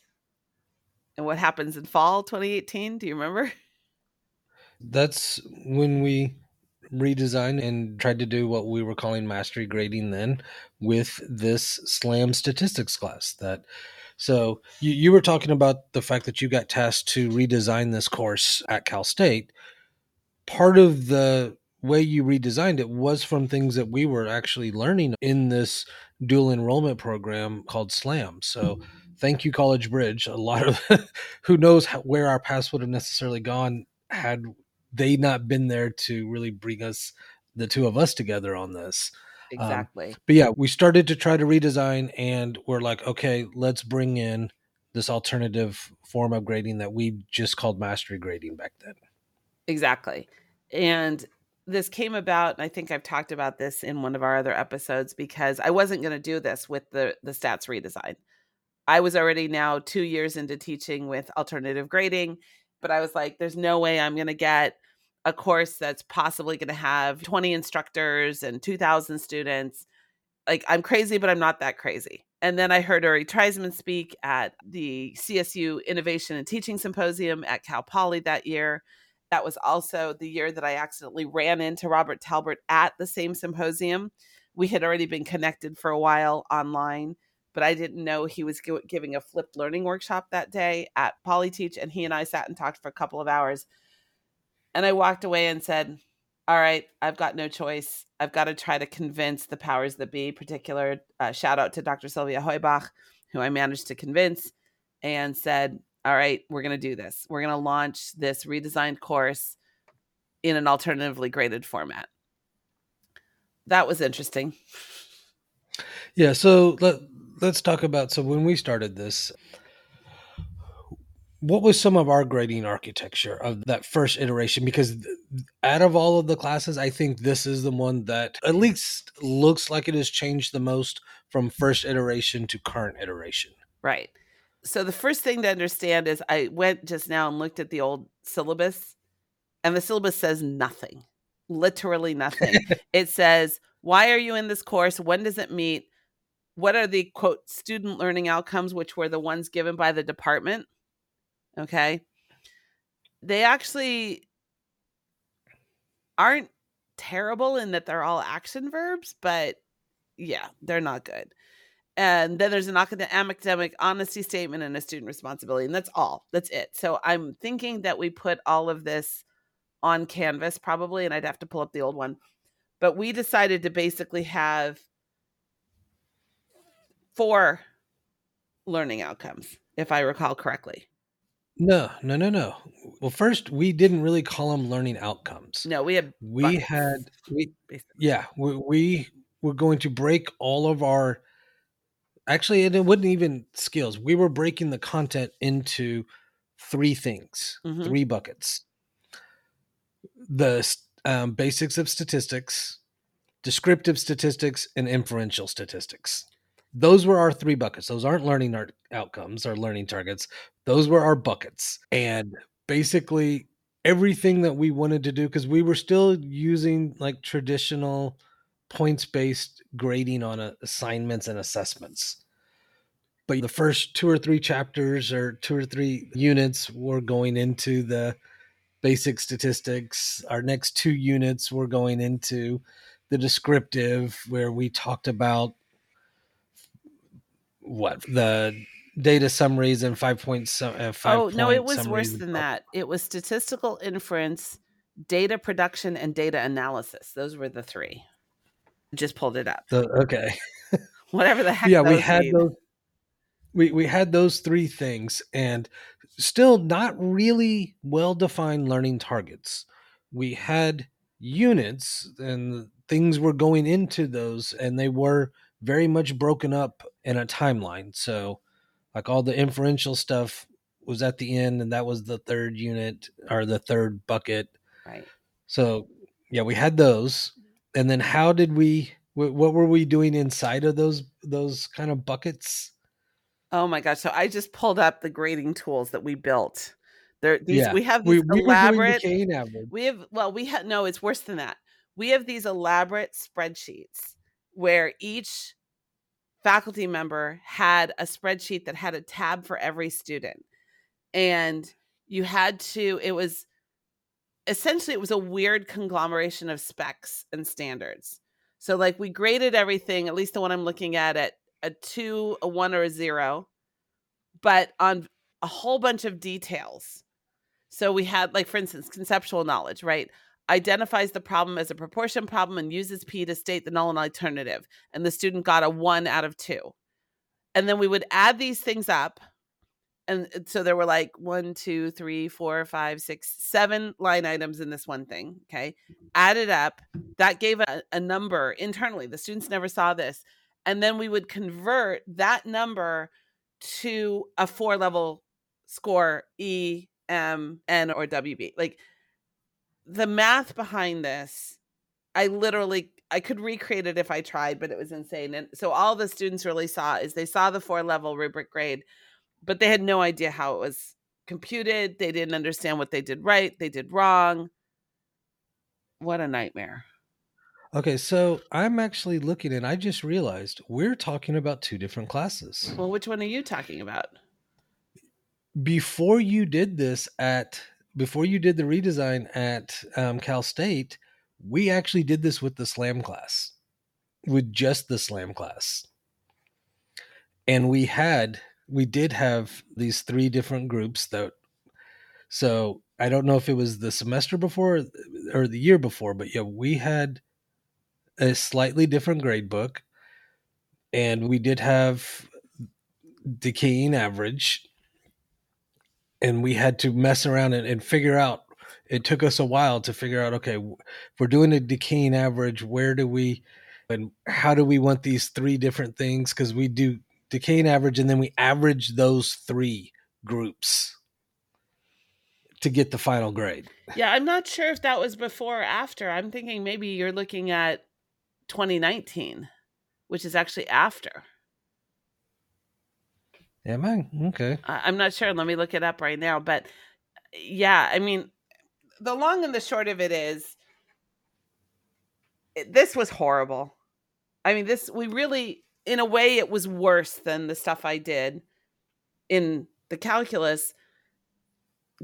And what happens in fall 2018? Do you remember? That's when we redesigned and tried to do what we were calling mastery grading then with this slam statistics class that so you, you were talking about the fact that you got tasked to redesign this course at cal state part of the way you redesigned it was from things that we were actually learning in this dual enrollment program called SLAM. So mm-hmm. Thank you, College Bridge. A lot of who knows how, where our paths would have necessarily gone had they not been there to really bring us the two of us together on this. Um, exactly. Um, but yeah, we started to try to redesign and we're like, okay, let's bring in this alternative form of grading that we just called mastery grading back then. Exactly. And this came about i think i've talked about this in one of our other episodes because i wasn't going to do this with the the stats redesign i was already now two years into teaching with alternative grading but i was like there's no way i'm going to get a course that's possibly going to have 20 instructors and 2000 students. Like i'm crazy but i'm not that crazy. And then i heard uri treisman speak at the csu innovation and teaching symposium at cal poly that year. That was also the year that I accidentally ran into Robert Talbert at the same symposium. We had already been connected for a while online, but I didn't know he was giving a flipped learning workshop that day at PolyTeach. And he and I sat and talked for a couple of hours. And I walked away and said, All right, I've got no choice. I've got to try to convince the powers that be, particular uh, shout out to Dr. Silvia Heubach, who I managed to convince and said, all right, we're going to do this. We're going to launch this redesigned course in an alternatively graded format. That was interesting. Yeah, so let let's talk about so when we started this what was some of our grading architecture of that first iteration? Because out of all of the classes i think this is the one that at least looks like it has changed the most from first iteration to current iteration. Right. So the first thing to understand is i went just now and looked at the old syllabus and the syllabus says nothing literally nothing. It says why are you in this course? When does it meet what are the quote student learning outcomes which were the ones given by the department Okay. They actually aren't terrible in that they're all action verbs, but yeah, they're not good. And then there's an academic honesty statement and a student responsibility, and that's all. That's it. So I'm thinking that we put all of this on Canvas probably, and I'd have to pull up the old one. But we decided to basically have four learning outcomes, if I recall correctly. No, no, no, no. Well, first we didn't really call them learning outcomes. No, we had we buckets, had we basically. yeah we, we were going to break all of our actually it wouldn't even skills. We were breaking the content into three things, mm-hmm. three buckets. The um, basics of statistics, descriptive statistics, and inferential statistics those were our three buckets. Those aren't learning our outcomes or learning targets. Those were our buckets. And basically everything that we wanted to do, because we were still using like traditional points based grading on assignments and assessments. But the first two or three chapters or two or three units were going into the basic statistics. Our next two units were going into the descriptive, where we talked about what the data summaries and five points. Uh, five oh no, it was worse than that. It was statistical inference, data production, and data analysis. Those were the three. Just pulled it up. The, okay. Whatever the heck. Yeah, we had mean. those. We we had those three things, and still not really well defined learning targets. We had units, and things were going into those, and they were very much broken up in a timeline. So, like all the inferential stuff was at the end, and that was the third unit or the third bucket. Right. So, yeah, we had those, and then how did we? What were we doing inside of those those kind of buckets? Oh my gosh! So I just pulled up the grading tools that we built. There, these yeah. we have these we, elaborate. We, we have well, we have no. It's worse than that. We have these elaborate spreadsheets where each faculty member had a spreadsheet that had a tab for every student. And you had to, it was essentially, it was a weird conglomeration of specs and standards. So, like, we graded everything, at least the one I'm looking at, at a two, a one, or a zero, but on a whole bunch of details. So, we had, like, for instance, conceptual knowledge, right? Identifies the problem as a proportion problem and uses P to state the null and alternative. And the student got a one out of two. And then we would add these things up. And uh, so there were like one, two, three, four, five, six, seven line items in this one thing. Okay. Mm-hmm. Added up. That gave a, a number internally. The students never saw this. And then we would convert that number to a four level score E, M, N, or WB. Like the math behind this, I literally I could recreate it if I tried, but it was insane. And so all the students really saw is they saw the four level rubric grade, but they had no idea how it was computed. They didn't understand what they did right, they did wrong. What a nightmare. Okay, so I'm actually looking and I just realized we're talking about two different classes. Well, which one are you talking about? Before you did this at before you did the redesign at um, Cal State, we actually did this with the slam class, with just the slam class. And we had, we did have these three different groups that, so I don't know if it was the semester before or the year before, but yeah, we had a slightly different grade book. And we did have decaying average and we had to mess around and, and figure out it took us a while to figure out okay if we're doing a decaying average where do we and how do we want these three different things because we do decaying average and then we average those three groups to get the final grade. Yeah, I'm not sure if that was before or after. I'm thinking maybe you're looking at 2019, which is actually after. Am I? Okay. I'm not sure. Let me look it up right now. But yeah, I mean, the long and the short of it is it, this was horrible. I mean, this, we really, in a way, it was worse than the stuff I did in the calculus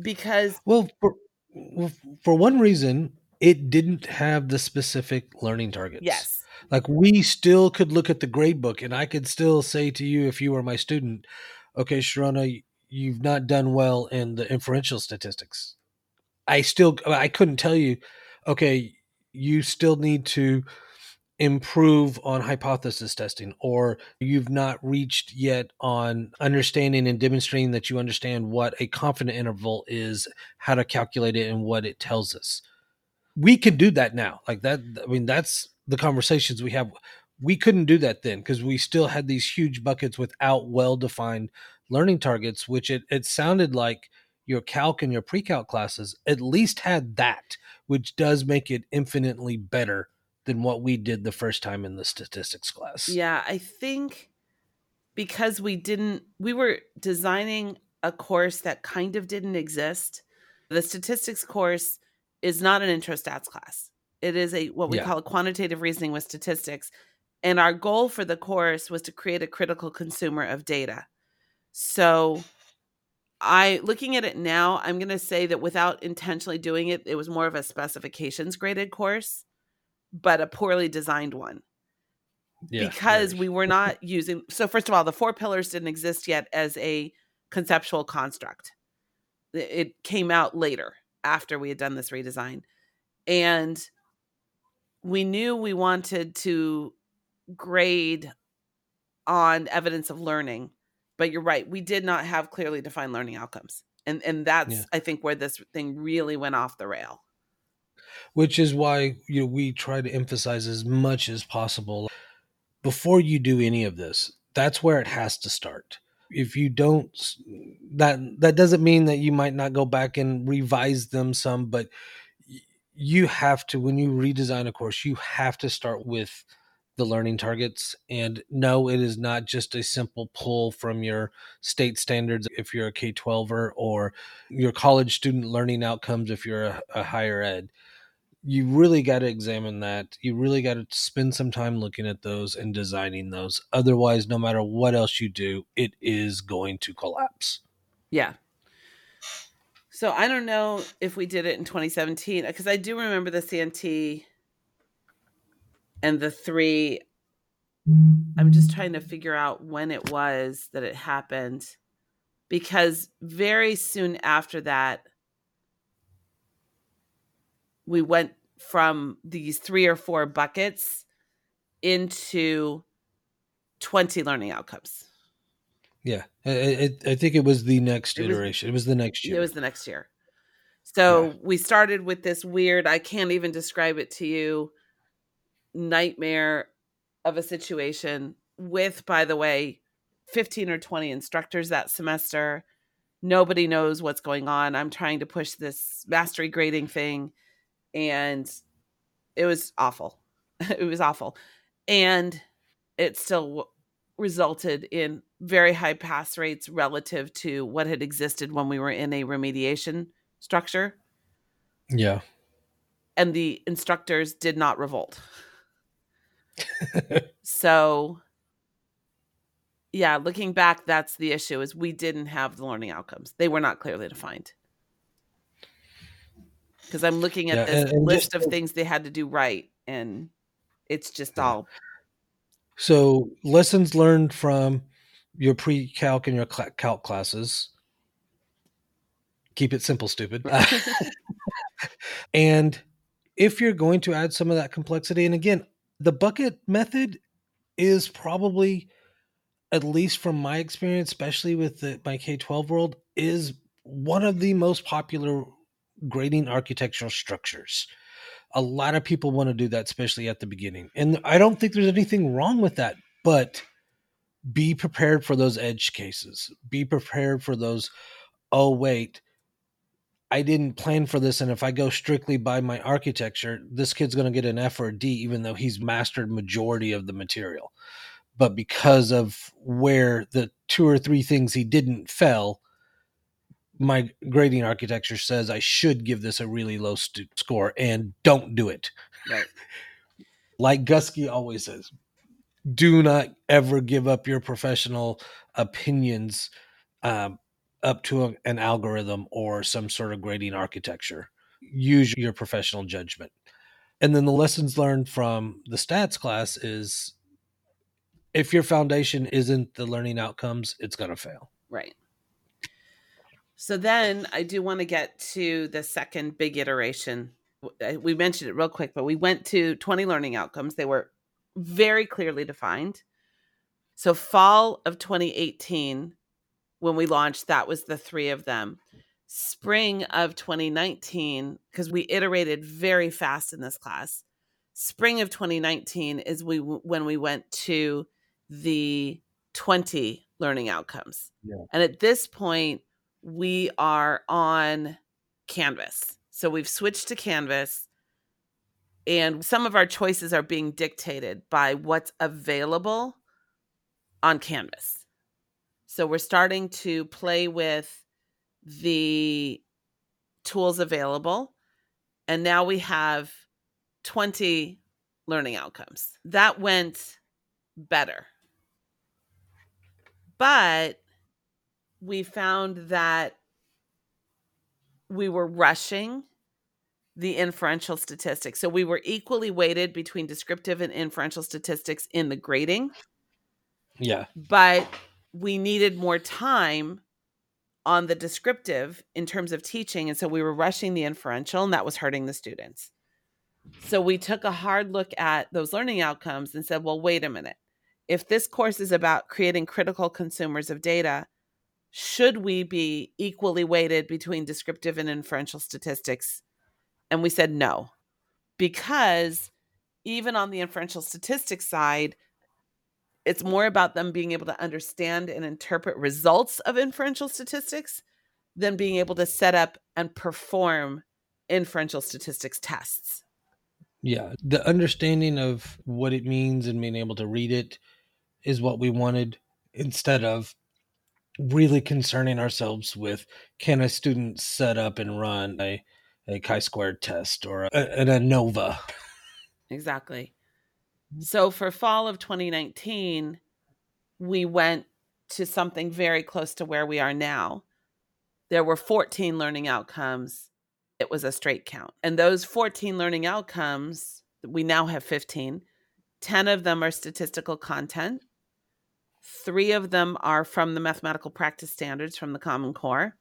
because. Well, for, for one reason, it didn't have the specific learning targets. Yes. Like we still could look at the grade book and I could still say to you, if you were my student, okay, Sharona, you've not done well in the inferential statistics. I still, I couldn't tell you, okay, you still need to improve on hypothesis testing or you've not reached yet on understanding and demonstrating that you understand what a confident interval is how to calculate it and what it tells us we can do that now like that i mean that's the conversations we have we couldn't do that then because we still had these huge buckets without well defined learning targets which it, it sounded like your calc and your pre-calc classes at least had that which does make it infinitely better than what we did the first time in the statistics class. Yeah, I think because we didn't, we were designing a course that kind of didn't exist. The statistics course is not an intro stats class. It is a what we yeah. call a quantitative reasoning with statistics. And our goal for the course was to create a critical consumer of data. So I looking at it now, I'm going to say that without intentionally doing it, it was more of a specifications graded course but a poorly designed one. Yeah, because we were not using so first of all the four pillars didn't exist yet as a conceptual construct it came out later after we had done this redesign and we knew we wanted to grade on evidence of learning but you're right we did not have clearly defined learning outcomes and and that's yeah. i think where this thing really went off the rail which is why you know we try to emphasize as much as possible before you do any of this that's where it has to start if you don't that that doesn't mean that you might not go back and revise them some but you have to when you redesign a course you have to start with the learning targets and no it is not just a simple pull from your state standards if you're a k-12er or your college student learning outcomes if you're a, a higher ed you really got to examine that. You really got to spend some time looking at those and designing those. Otherwise, no matter what else you do, it is going to collapse. Yeah. So I don't know if we did it in 2017 because I do remember the CNT and the three. I'm just trying to figure out when it was that it happened because very soon after that, we went from these three or four buckets into 20 learning outcomes. Yeah. I, I, I think it was the next it iteration. Was, it was the next year. It was the next year. So yeah. we started with this weird, I can't even describe it to you, nightmare of a situation with, by the way, 15 or 20 instructors that semester. Nobody knows what's going on. I'm trying to push this mastery grading thing and it was awful. it was awful. And it still resulted in very high pass rates relative to what had existed when we were in a remediation structure. Yeah. And the instructors did not revolt. so yeah, looking back, that's the issue is we didn't have the learning outcomes. They were not clearly defined because I'm looking at yeah, this and, and list just, of things they had to do right, and it's just all. So lessons learned from your pre-calc and your calc classes. Keep it simple, stupid. and if you're going to add some of that complexity, and again, the bucket method is probably, at least from my experience, especially with the, my K 12 world, is one of the most popular grading architectural structures. A lot of people want to do that, especially at the beginning. And I don't think there's anything wrong with that, but be prepared for those edge cases. Be prepared for those, oh, wait, I didn't plan for this. And if I go strictly by my architecture, this kid's going to get an F or a D, even though he's mastered majority of the material. But because of where the two or three things he didn't fell, my grading architecture says I should give this a really low st- score and don't do it. Right. like Guskey always says, do not ever give up your professional opinions um, up to a, an algorithm or some sort of grading architecture. Use your professional judgment. And then the lessons learned from the stats class is if your foundation isn't the learning outcomes, it's going to fail. Right. So then I do want to get to the second big iteration. We mentioned it real quick, but we went to 20 learning outcomes. They were very clearly defined. So, fall of 2018, when we launched, that was the three of them. Spring of 2019, because we iterated very fast in this class. Spring of 2019 is we when we went to the 20 learning outcomes. Yeah. And at this point, we are on Canvas. So we've switched to Canvas, and some of our choices are being dictated by what's available on Canvas. So we're starting to play with the tools available, and now we have 20 learning outcomes. That went better. But we found that we were rushing the inferential statistics. So we were equally weighted between descriptive and inferential statistics in the grading. Yeah. But we needed more time on the descriptive in terms of teaching. And so we were rushing the inferential, and that was hurting the students. So we took a hard look at those learning outcomes and said, well, wait a minute. If this course is about creating critical consumers of data, should we be equally weighted between descriptive and inferential statistics? And we said no, because even on the inferential statistics side, it's more about them being able to understand and interpret results of inferential statistics than being able to set up and perform inferential statistics tests. Yeah, the understanding of what it means and being able to read it is what we wanted instead of really concerning ourselves with can a student set up and run a, a chi-squared test or an ANOVA? Exactly. So for fall of 2019, we went to something very close to where we are now. There were 14 learning outcomes. It was a straight count. And those 14 learning outcomes, we now have 15. 10 of them are statistical content. Three of them are from the mathematical practice standards from the Common Core.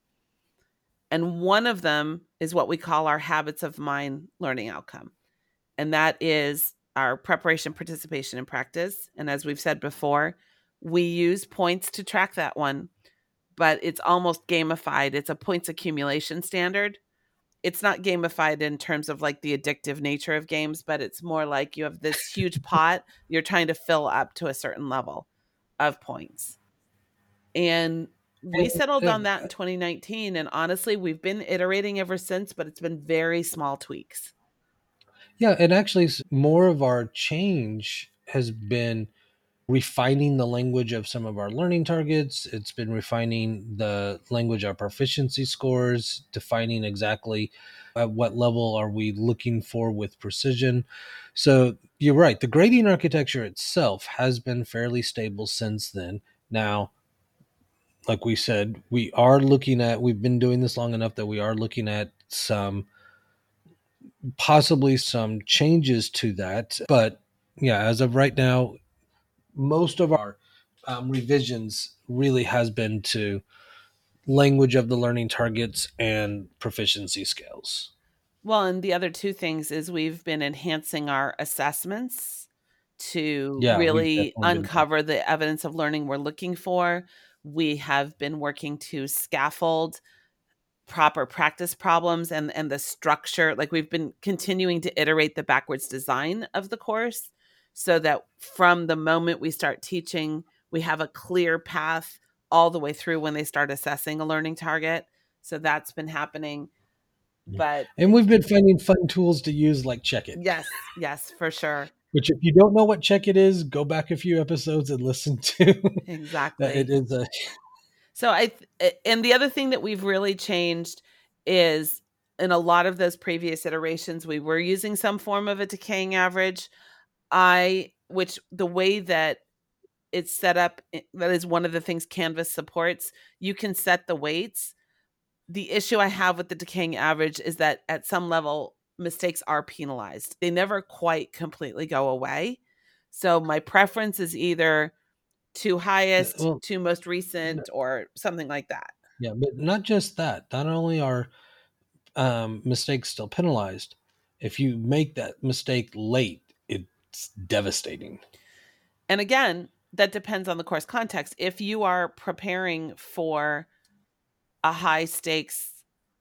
And one of them is what we call our habits of mind learning outcome. And that is our preparation, participation, and practice. And as we've said before, we use points to track that one, but it's almost gamified. It's a points accumulation standard. It's not gamified in terms of like the addictive nature of games, but it's more like you have this huge pot you're trying to fill up to a certain level of points. And we settled on that in 2019. And honestly, we've been iterating ever since, but it's been very small tweaks. Yeah. And actually, more of our change has been refining the language of some of our learning targets. It's been refining the language of proficiency scores, defining exactly at what level are we looking for with precision. So you're right. The grading architecture itself has been fairly stable since then. Now, like we said, we are looking at, we've been doing this long enough that we are looking at some possibly some changes to that. But yeah, as of right now, most of our um, revisions really has been to language of the learning targets and proficiency scales. Well, and the other two things is we've been enhancing our assessments to yeah, really uncover the evidence of learning we're looking for. We have been working to scaffold proper practice problems and and the structure like we've been continuing to iterate the backwards design of the course so that from the moment we start teaching we have a clear path all the way through when they start assessing a learning target so that's been happening But and we've been finding fun tools to use like CheckIt. Yes, yes, for sure. Which, if you don't know what CheckIt is, go back a few episodes and listen to. exactly. it is a. So I, and the other thing that we've really changed is in a lot of those previous iterations, we were using some form of a decaying average. I, which the way that it's set up, that is one of the things Canvas supports. You can set the weights. The issue I have with the decaying average is that at some level, mistakes are penalized. They never quite completely go away. So my preference is either to highest, well, to most recent, or something like that. Yeah, but not just that. Not only are um, mistakes still penalized, if you make that mistake late, it's devastating. And again, that depends on the course context. If you are preparing for a high stakes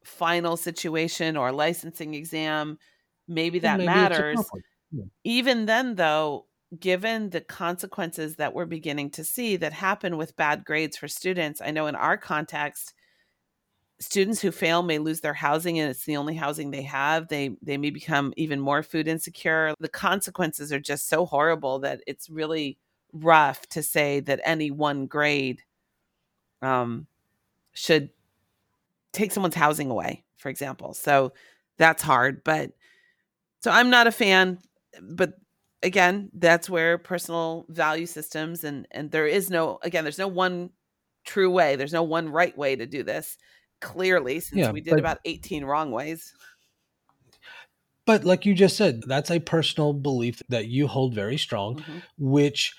final situation or licensing exam, maybe that maybe matters. Yeah. Even then, though, given the consequences that we're beginning to see that happen with bad grades for students, I know in our context, students who fail may lose their housing and it's the only housing they have they they may become even more food insecure the consequences are just so horrible that it's really rough to say that any one grade um, should take someone's housing away, for example. So that's hard. But so I'm not a fan, but again, that's where personal value systems and and there is no again, there's no one true way. There's no one right way to do this. Clearly, since yeah, we did but, about 18 wrong ways. But like you just said, that's a personal belief that you hold very strong, mm-hmm. which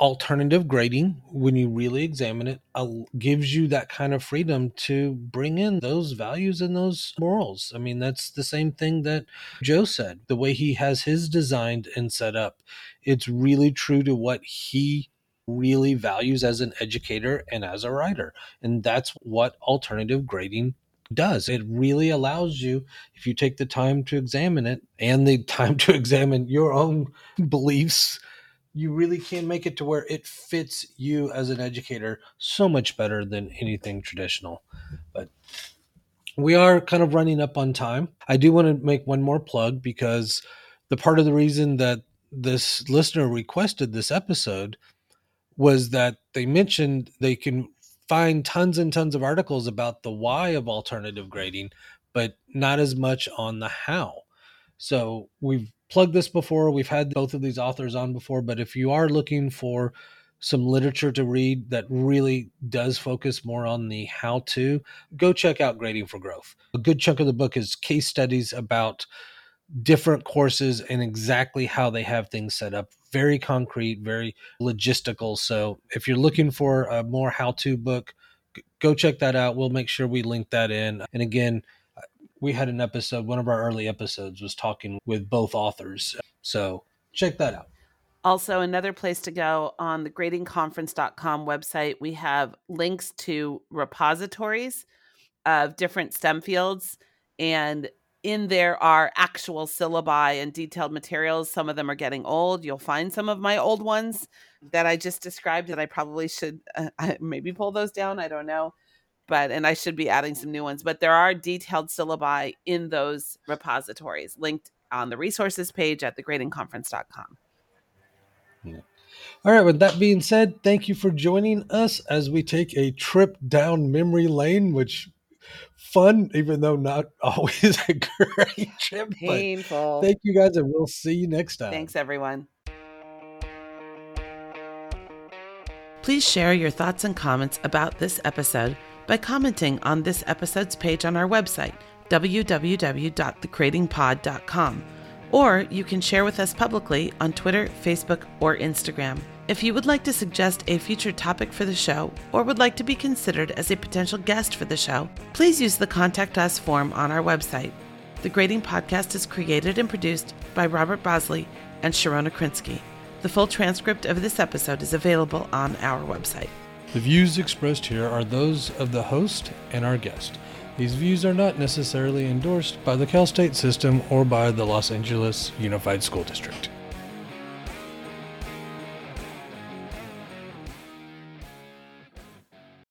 alternative grading when you really examine it uh, gives you that kind of freedom to bring in those values and those morals i mean that's the same thing that joe said the way he has his designed and set up it's really true to what he really values as an educator and as a writer and that's what alternative grading does. It really allows you, if you take the time to examine it and the time to examine your own beliefs you really can make it to where it fits you as an educator so much better than anything traditional. But we are kind of running up on time. I do want to make one more plug because the part of the reason that this listener requested this episode was that they mentioned they can find tons and tons of articles about the why of alternative grading, but not as much on the how. So we've plugged this before. We've had both of these authors on before, but if you are looking for some literature to read that really does focus more on the how to, go check out Grading for Growth. A good chunk of the book is case studies about different courses and exactly how they have things set up. Very concrete, very logistical. So if you're looking for a more how to book, go check that out. We'll make sure we link that in. And again, we had an episode, one of our early episodes was talking with both authors. So check that out. Also, another place to go on the gradingconference.com website, we have links to repositories of different STEM fields. And in there are actual syllabi and detailed materials. Some of them are getting old. You'll find some of my old ones that I just described that I probably should uh, maybe pull those down. I don't know but and I should be adding some new ones. But there are detailed syllabi in those repositories linked on the resources page at thegradingconference.com. Yeah. All right, with that being said, thank you for joining us as we take a trip down memory lane, which fun, even though not always a great trip. Painful. Thank you guys, and we'll see you next time. Thanks, everyone. Please share your thoughts and comments about this episode by commenting on this episode's page on our website, www.thegradingpod.com, or you can share with us publicly on Twitter, Facebook, or Instagram. If you would like to suggest a future topic for the show or would like to be considered as a potential guest for the show, please use the Contact Us form on our website. The Grading Podcast is created and produced by Robert Bosley and Sharona Krinsky. The full transcript of this episode is available on our website. The views expressed here are those of the host and our guest. These views are not necessarily endorsed by the Cal State system or by the Los Angeles Unified School District.